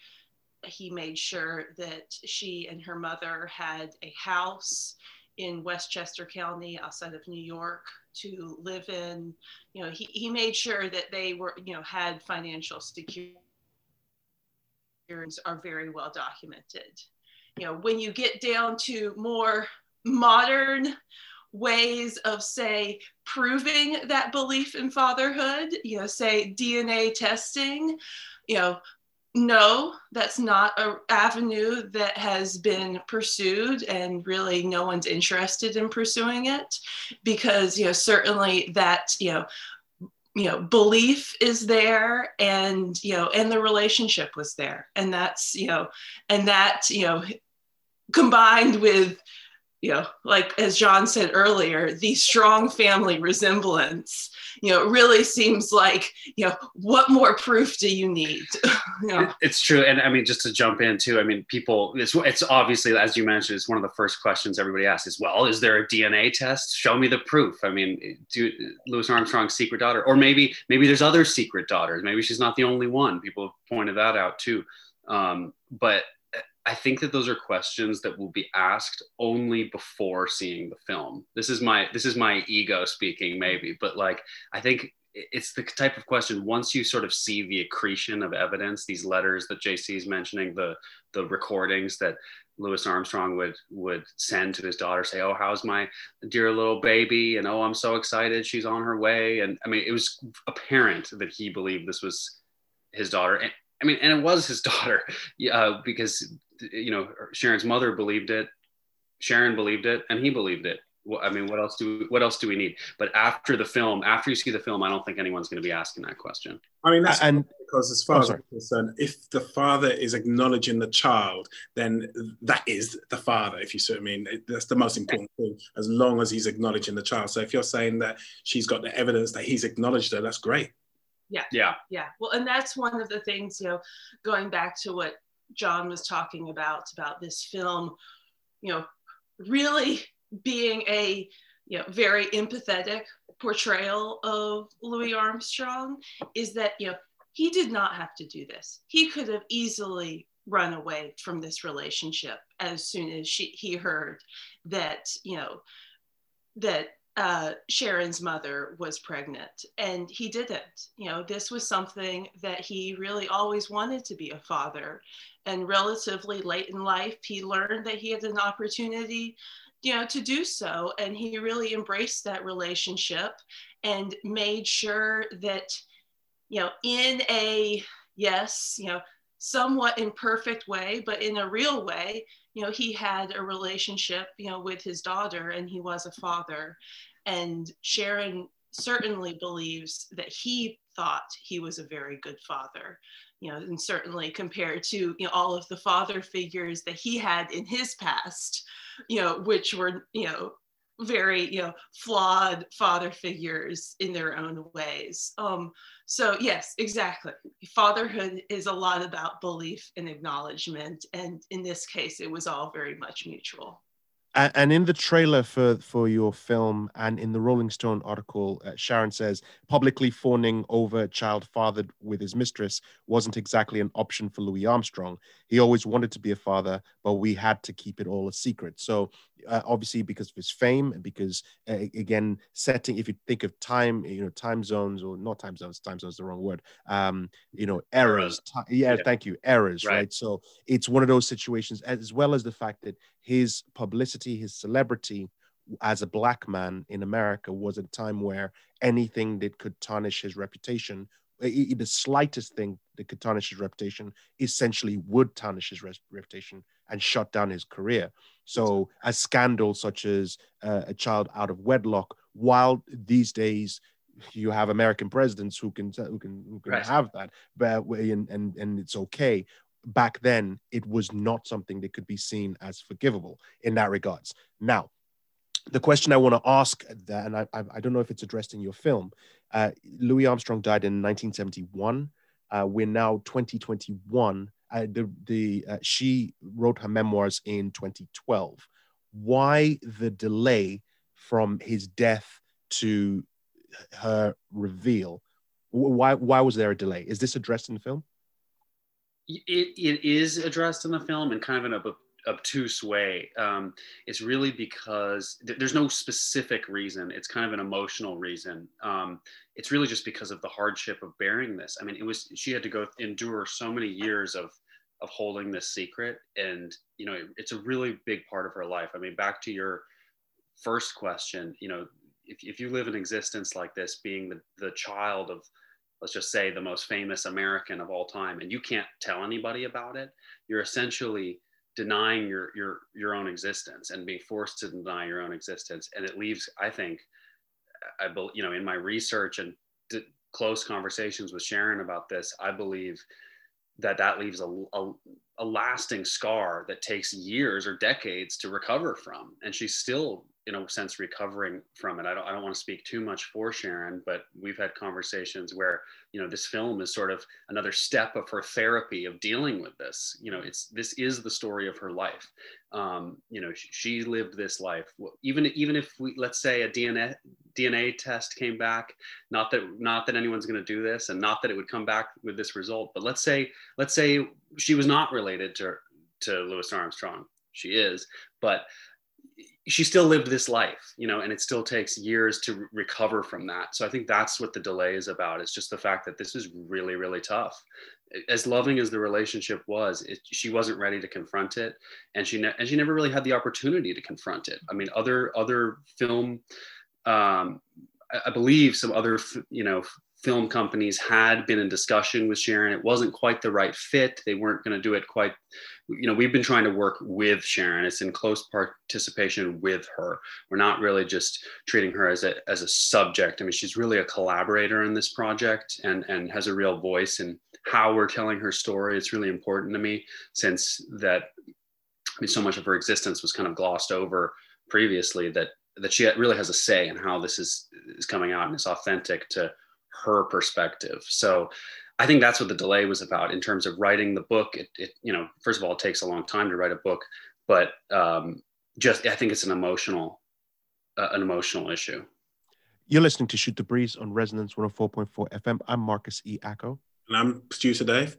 He made sure that she and her mother had a house in Westchester County outside of New York to live in. You know, he, he made sure that they were, you know, had financial security are very well documented. You know, when you get down to more modern ways of say proving that belief in fatherhood, you know, say DNA testing, you know, no, that's not an avenue that has been pursued, and really no one's interested in pursuing it because you know certainly that you know you know belief is there and you know and the relationship was there. And that's you know and that you know combined with you know, like as John said earlier, the strong family resemblance, you know, really seems like, you know, what more proof do you need? you know? It's true. And I mean, just to jump in too, I mean, people, it's, it's obviously, as you mentioned, it's one of the first questions everybody asks is, well, is there a DNA test? Show me the proof. I mean, do Louis Armstrong's secret daughter, or maybe, maybe there's other secret daughters. Maybe she's not the only one. People have pointed that out too. Um, but I think that those are questions that will be asked only before seeing the film. This is my this is my ego speaking maybe, but like I think it's the type of question once you sort of see the accretion of evidence, these letters that JC is mentioning, the the recordings that Louis Armstrong would would send to his daughter, say, "Oh, how's my dear little baby?" and "Oh, I'm so excited, she's on her way." And I mean, it was apparent that he believed this was his daughter. And, I mean, and it was his daughter, uh, because you know Sharon's mother believed it, Sharon believed it, and he believed it. Well, I mean, what else do we, what else do we need? But after the film, after you see the film, I don't think anyone's going to be asking that question. I mean, that's and because as far oh, as I'm concerned, if the father is acknowledging the child, then that is the father. If you see what I mean, that's the most important thing. As long as he's acknowledging the child. So if you're saying that she's got the evidence that he's acknowledged her, that's great. Yeah. Yeah. Yeah. Well, and that's one of the things, you know, going back to what John was talking about, about this film, you know, really being a, you know, very empathetic portrayal of Louis Armstrong is that, you know, he did not have to do this. He could have easily run away from this relationship as soon as she, he heard that, you know, that uh, Sharon's mother was pregnant, and he didn't. You know, this was something that he really always wanted to be a father. And relatively late in life, he learned that he had an opportunity, you know, to do so. And he really embraced that relationship and made sure that, you know, in a, yes, you know, somewhat imperfect way, but in a real way, you know, he had a relationship, you know, with his daughter and he was a father. And Sharon certainly believes that he thought he was a very good father you know and certainly compared to you know all of the father figures that he had in his past you know which were you know very you know flawed father figures in their own ways. Um so yes exactly. Fatherhood is a lot about belief and acknowledgement and in this case it was all very much mutual and, in the trailer for for your film and in the rolling stone article uh, sharon says publicly fawning over a child fathered with his mistress wasn't exactly an option for louis armstrong. He always wanted to be a father but we had to keep it all a secret. So uh, obviously because of his fame and because uh, again setting if you think of time you know time zones or not time zones time zones is the wrong word um you know errors yeah, yeah, thank you errors right. right? So it's one of those situations as well as the fact that his publicity his celebrity as a black man in america was a time where anything that could tarnish his reputation the slightest thing that could tarnish his reputation essentially would tarnish his reputation and shut down his career. So a scandal such as uh, a child out of wedlock, while these days you have American presidents who can who can who can Right. have that, but and and and it's okay. Back then, it was not something that could be seen as forgivable in that regards. Now, the question I want to ask and I, I, I don't know if it's addressed in your film. Uh, Louis Armstrong died in 1971. Uh, we're now 2021. Uh, the the uh, she wrote her memoirs in 2012. Why the delay from his death to her reveal? Why why was there a delay? Is this addressed in the film? It, it is addressed in the film in kind of an ob- obtuse way. Um, it's really because th- there's no specific reason. It's kind of an emotional reason. Um, it's really just because of the hardship of bearing this. I mean, it was she had to go endure so many years of of holding this secret, and you know, it, it's a really big part of her life. I mean, back to your first question, you know, if, if you live an existence like this, being the, the child of let's just say the most famous American of all time, and you can't tell anybody about it, you're essentially denying your your your own existence and being forced to deny your own existence. And it leaves, I think, I bel you know, in my research and d- close conversations with Sharon about this, I believe that that leaves a, a, a lasting scar that takes years or decades to recover from. And she's still, in a sense, recovering from it. I don't, I don't want to speak too much for Sharon, but we've had conversations where, you know, this film is sort of another step of her therapy of dealing with this. You know, it's, this is the story of her life. Um, you know, she, she lived this life. Even, even if we, let's say a DNA, DNA test came back, not that, not that anyone's going to do this and not that it would come back with this result, but let's say, let's say she was not related to, to Louis Armstrong. She is, but she still lived this life, you know, and it still takes years to re- recover from that. So I think that's what the delay is about. It's just the fact that this is really, really tough. As loving as the relationship was, it, she wasn't ready to confront it, and she ne- and she never really had the opportunity to confront it. I mean, other other film, um, I, I believe some other you know film companies had been in discussion with Sharon. It wasn't quite the right fit. They weren't going to do it quite. You know, we've been trying to work with Sharon. It's in close participation with her. We're not really just treating her as a as a subject. I mean, she's really a collaborator in this project and and has a real voice in how we're telling her story. It's really important to me since that I mean, so much of her existence was kind of glossed over previously that that she really has a say in how this is is coming out and it's authentic to her perspective. So I think that's what the delay was about in terms of writing the book. It, it you know, first of all, it takes a long time to write a book, but um, just I think it's an emotional uh, an emotional issue. You're listening to Shoot the Breeze on Resonance 104.4 FM. I'm Marcus E. Acko. And I'm producer Dave.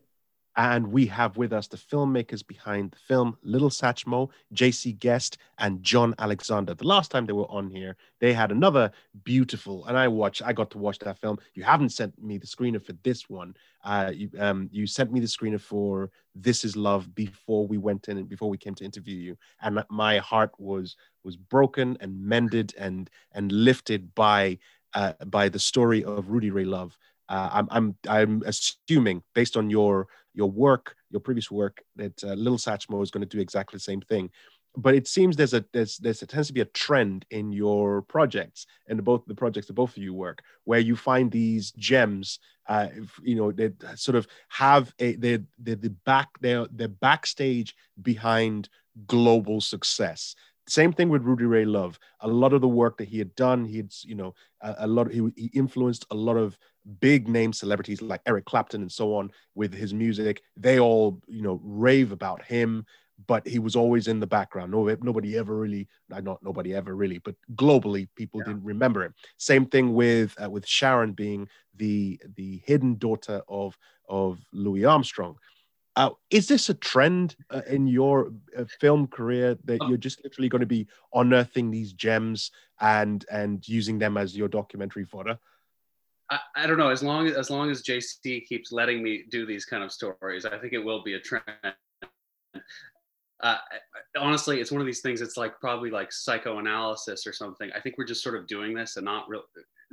And we have with us the filmmakers behind the film Little Satchmo, JC Guest, and John Alexander. The last time they were on here, they had another beautiful, and I watched, I got to watch that film. You haven't sent me the screener for this one. Uh, you, um, you sent me the screener for This Is Love before we went in and before we came to interview you. And my heart was was broken and mended and and lifted by uh, by the story of Rudy Ray Love. Uh, I'm, I'm I'm assuming based on your your work, your previous work, that uh, Little Satchmo is going to do exactly the same thing. But it seems there's a there's there's a tends to be a trend in your projects and both the projects that both of you work where you find these gems, uh, you know, that sort of have a the the the back their the backstage behind global success. Same thing with Rudy Ray Love. A lot of the work that he had done, he had, you know, a, a lot. He, he influenced a lot of big name celebrities like Eric Clapton and so on with his music. They all, you know, rave about him, but he was always in the background. No, nobody ever really, not nobody ever really, but globally, people didn't remember him. Same thing with uh, with Sharon being the the hidden daughter of of Louis Armstrong. Uh, is this a trend uh, in your uh, film career that you're just literally going to be unearthing these gems and and using them as your documentary fodder? I, I don't know. As long as as long as JC keeps letting me do these kind of stories, I think it will be a trend. Uh, honestly, it's one of these things. It's like probably like psychoanalysis or something. I think we're just sort of doing this and not real,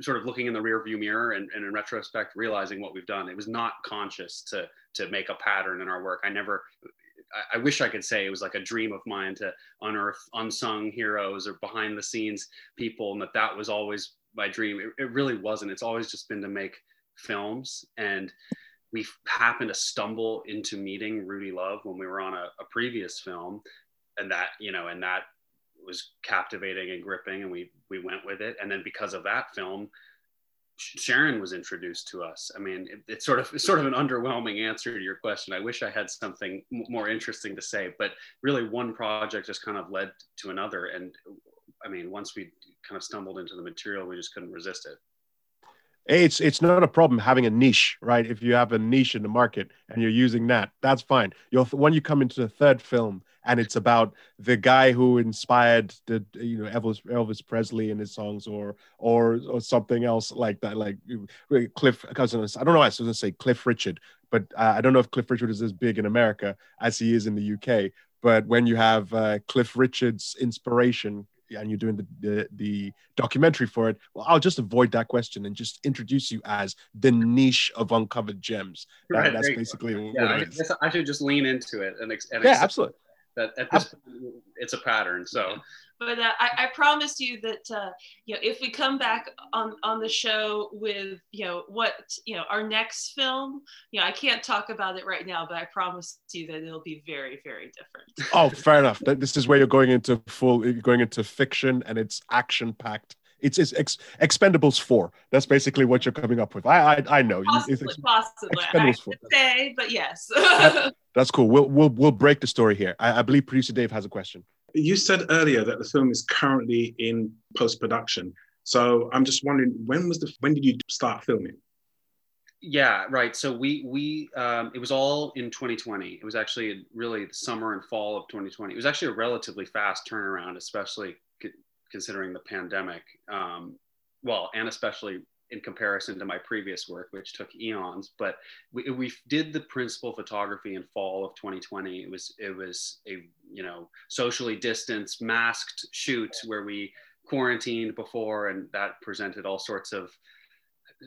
sort of looking in the rear view mirror and, and in retrospect realizing what we've done. It was not conscious to to make a pattern in our work. I never I, I wish I could say it was like a dream of mine to unearth unsung heroes or behind the scenes people and that that was always my dream. It, it really wasn't. It's always just been to make films. And we happened to stumble into meeting Rudy Love when we were on a, a previous film. And that you know and that was captivating and gripping and we we went with it. And then because of that film sharon was introduced to us. I mean it, it's sort of it's sort of an underwhelming answer to your question. I wish i had something more interesting to say but really one project just kind of led to another. And i mean once we kind of stumbled into the material we just couldn't resist it it's it's not a problem having a niche, right? If you have a niche in the market and you're using that, that's fine. You'll when you come into the third film and it's about the guy who inspired the you know Elvis Elvis Presley in his songs or or or something else like that, like Cliff. I don't know. I was going to say Cliff Richard, but uh, I don't know if Cliff Richard is as big in America as he is in the UK. But when you have uh, Cliff Richard's inspiration and you're doing the, the, the documentary for it, well, I'll just avoid that question and just introduce you as the niche of uncovered gems. That, Right, that's there you go. basically yeah what I, it is. I should just lean into it and, ex- and Yeah, absolutely. That at this point, it's a pattern so but uh, I, I promise you that uh, you know if we come back on on the show with you know what you know our next film you know i can't talk about it right now but i promise you that it'll be very very different Oh, fair enough. This is where you're going into full, you're going into fiction and it's action packed. It's, it's ex, Expendables 4. That's basically what you're coming up with. I I, I know. You- it's possibly ex- possibly Expendables would 4. say but yes That's cool. We'll, we'll, we'll break the story here. I, I believe producer Dave has a question. You said earlier that the film is currently in post production. So I'm just wondering when was the when did you start filming? yeah right so we we um, it was all in 2020 it was actually really the summer and fall of 2020 it was actually a relatively fast turnaround especially c- considering the pandemic um, well and especially in comparison to my previous work which took eons but we, we did the principal photography in fall of 2020 it was it was a you know socially distanced masked shoot where we quarantined before and that presented all sorts of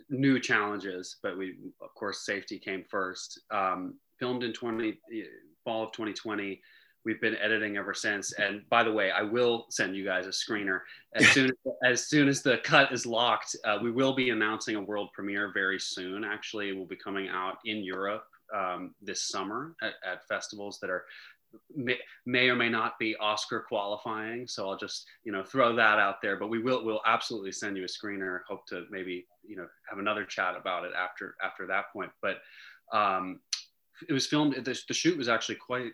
new challenges, but we, of course, safety came first. Um, filmed in 20, fall of 2020. We've been editing ever since. And by the way, I will send you guys a screener as soon as soon as the cut is locked. Uh, we will be announcing a world premiere very soon. Actually, it will be coming out in Europe um, this summer at, at festivals that are may, may or may not be Oscar qualifying. So I'll just you know throw that out there. But we will we'll absolutely send you a screener. Hope to maybe you know have another chat about it after after that point. But um, it was filmed. The, the shoot was actually quite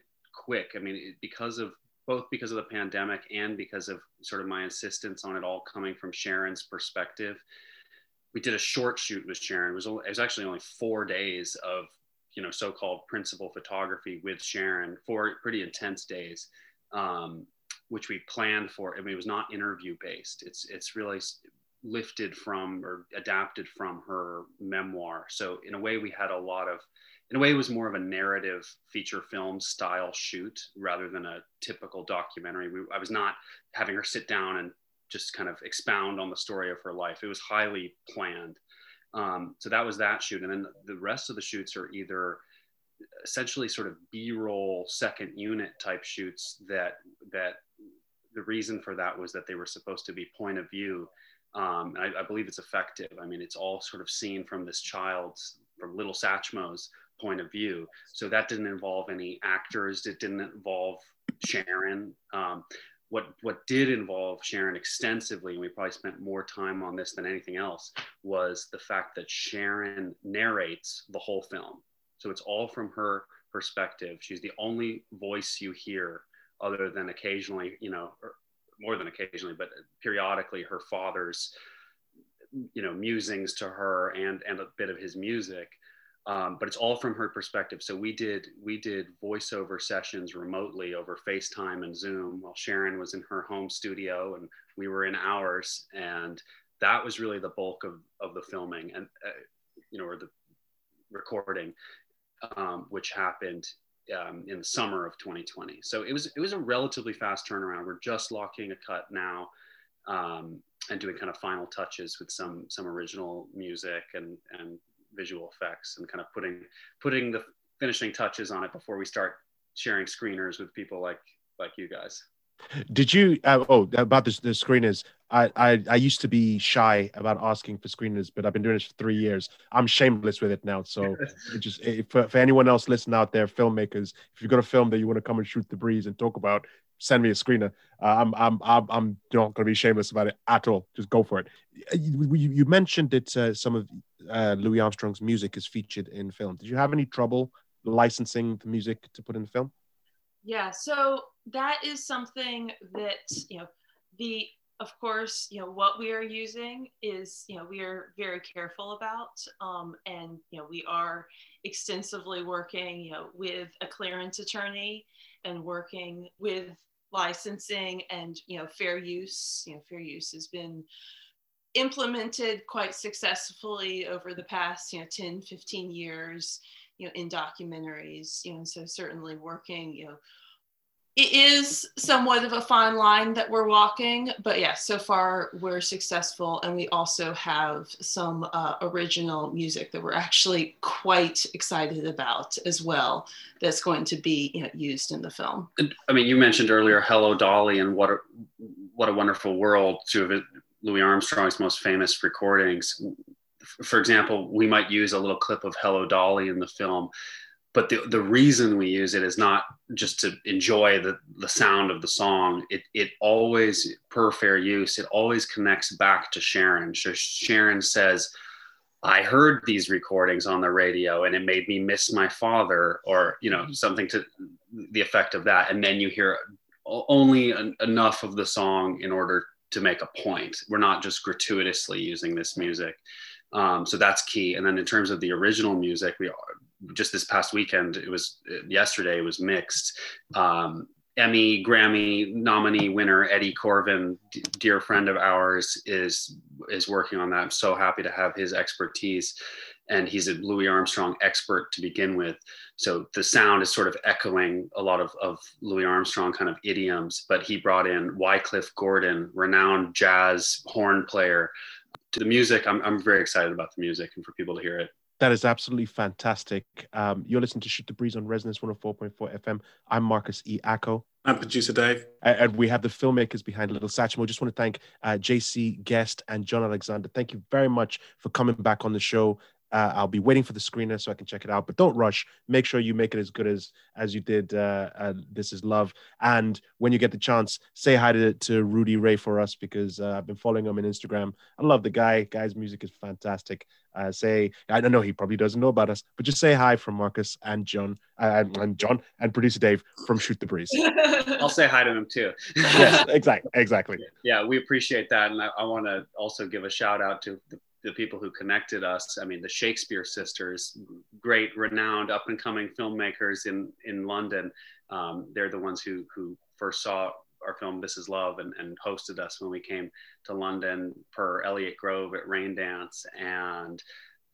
quick. I mean, because of both because of the pandemic and because of sort of my insistence on it all coming from Sharon's perspective. We did a short shoot with Sharon. It was, only, it was actually only four days of you know so-called principal photography with Sharon, four pretty intense days, um, which we planned for. I mean, it was not interview based. It's it's really lifted from or adapted from her memoir. So in a way, we had a lot of in a way, it was more of a narrative feature film style shoot rather than a typical documentary. We, I was not having her sit down and just kind of expound on the story of her life. It was highly planned. Um, so that was that shoot. And then the rest of the shoots are either essentially sort of B-roll second unit type shoots that, that the reason for that was that they were supposed to be point of view. Um, I, I believe it's effective. I mean, it's all sort of seen from this child's, from little Satchmo's point of view. So that didn't involve any actors. It didn't involve Sharon. Um, what what did involve Sharon extensively, and we probably spent more time on this than anything else, was the fact that Sharon narrates the whole film. So it's all from her perspective. She's the only voice you hear, other than occasionally, you know, or more than occasionally, but periodically her father's, you know, musings to her and and a bit of his music. Um, but it's all from her perspective. So we did we did voiceover sessions remotely over FaceTime and Zoom while Sharon was in her home studio and we were in ours, and that was really the bulk of of the filming and uh, you know or the recording, um, which happened um, in the summer of 2020. So it was it was a relatively fast turnaround. We're just locking a cut now. Um, and doing kind of final touches with some some original music and and visual effects and kind of putting putting the finishing touches on it before we start sharing screeners with people like like you guys. Did you? Uh, oh, about the, the screeners. I, I I used to be shy about asking for screeners, but I've been doing this for three years. I'm shameless with it now. So it just for, for anyone else listening out there, filmmakers, if you've got a film that you want to come and shoot the breeze and talk about, send me a screener. Uh, I'm I'm I'm I'm not going to be shameless about it at all. Just go for it. You, you mentioned that uh, some of uh, Louis Armstrong's music is featured in film. Did you have any trouble licensing the music to put in the film? Yeah, so that is something that, you know, the, of course, you know, what we are using is, you know, we are very careful about. Um, and, you know, we are extensively working, you know, with a clearance attorney and working with licensing and, you know, fair use. You know, fair use has been implemented quite successfully over the past, you know, 10, 15 years you know in documentaries you know so certainly working you know it is somewhat of a fine line that we're walking but yeah so far we're successful and we also have some uh, original music that we're actually quite excited about as well that's going to be you know, used in the film. I mean you mentioned earlier hello dolly and what a what a wonderful world two of louis armstrong's most famous recordings. For example, we might use a little clip of Hello Dolly in the film, but the, the reason we use it is not just to enjoy the, the sound of the song. It, it always, per fair use, it always connects back to Sharon. So Sharon says, I heard these recordings on the radio and it made me miss my father, or, you know, mm-hmm. something to the effect of that. And then you hear only an, enough of the song in order to make a point. We're not just gratuitously using this music. Um, so that's key. And then in terms of the original music, we just this past weekend, it was yesterday, it was mixed. Um, Emmy, Grammy nominee winner Eddie Korvin, d- dear friend of ours, is is working on that. I'm so happy to have his expertise, and he's a Louis Armstrong expert to begin with. So the sound is sort of echoing a lot of, of Louis Armstrong kind of idioms. But he brought in Wycliffe Gordon, renowned jazz horn player, to the music, I'm, I'm very excited about the music and for people to hear it. That is absolutely fantastic. Um, you're listening to Shoot the Breeze on Resonance 104.4 FM. I'm Marcus E. Acko. I'm producer Dave. And we have the filmmakers behind Little Satchmo. Just want to thank uh, JC Guest and John Alexander. Thank you very much for coming back on the show. Uh, I'll be waiting for the screener so I can check it out. But don't rush. Make sure you make it as good as as you did. Uh, uh, this is love. And when you get the chance, say hi to, to Rudy Ray for us because uh, I've been following him on Instagram. I love the guy. Guy's music is fantastic. Uh, say I don't know he probably doesn't know about us, but just say hi from Marcus and John uh, and John and producer Dave from Shoot the Breeze. I'll say hi to him too. yes, exactly, exactly. Yeah, we appreciate that, and I, I want to also give a shout out to the the people who connected us. I mean, the Shakespeare sisters, great, renowned, up and coming filmmakers in in London. Um, they're the ones who who first saw our film This Is Love and, and hosted us when we came to London per Elliot Grove at Raindance, and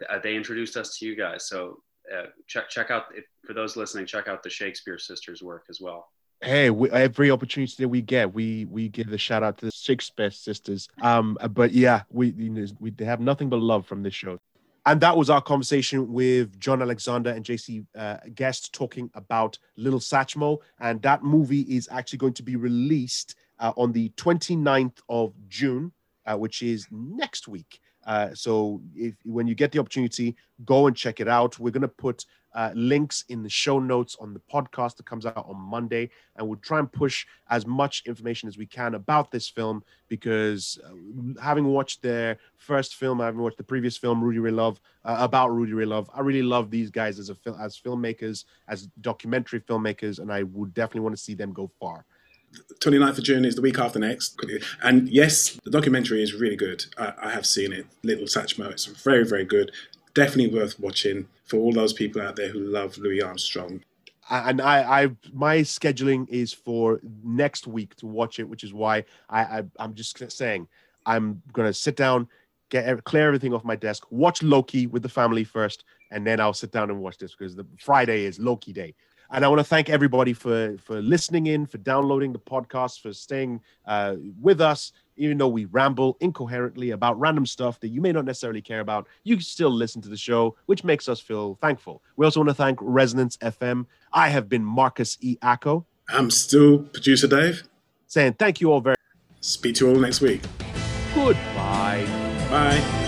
uh, they introduced us to you guys. So uh, check check out if, for those listening, check out the Shakespeare sisters work as well hey we, every opportunity that we get we we give the shout out to the shakespeare sisters um but yeah we you know, we have nothing but love from this show and that was our conversation with John Alexander and JC uh, Guest talking about Little Satchmo. And that movie is actually going to be released uh, on the 29th of June, uh, which is next week. Uh, so if when you get the opportunity, go and check it out. We're going to put uh, links in the show notes on the podcast that comes out on Monday, and we'll try and push as much information as we can about this film because uh, having watched their first film, having watched the previous film, Rudy Ray Love, uh, about Rudy Ray Love, I really love these guys as a fil- as filmmakers, as documentary filmmakers, and I would definitely want to see them go far. 29th of June is the week after next. And yes, the documentary is really good. I, I have seen it, Little Satchmo. It's very, very good definitely worth watching for all those people out there who love Louis Armstrong. And I, I, my scheduling is for next week to watch it, which is why I, I I'm just saying I'm gonna sit down, get clear everything off my desk, watch Loki with the family first, and then I'll sit down and watch this because the Friday is Loki day. And I want to thank everybody for for listening in, for downloading the podcast, for staying uh, with us, even though we ramble incoherently about random stuff that you may not necessarily care about. You still listen to the show, which makes us feel thankful. We also want to thank Resonance FM. I have been Marcus E. Acko. I'm still producer Dave. Saying thank you all very. Speak to you all next week. Goodbye. Bye.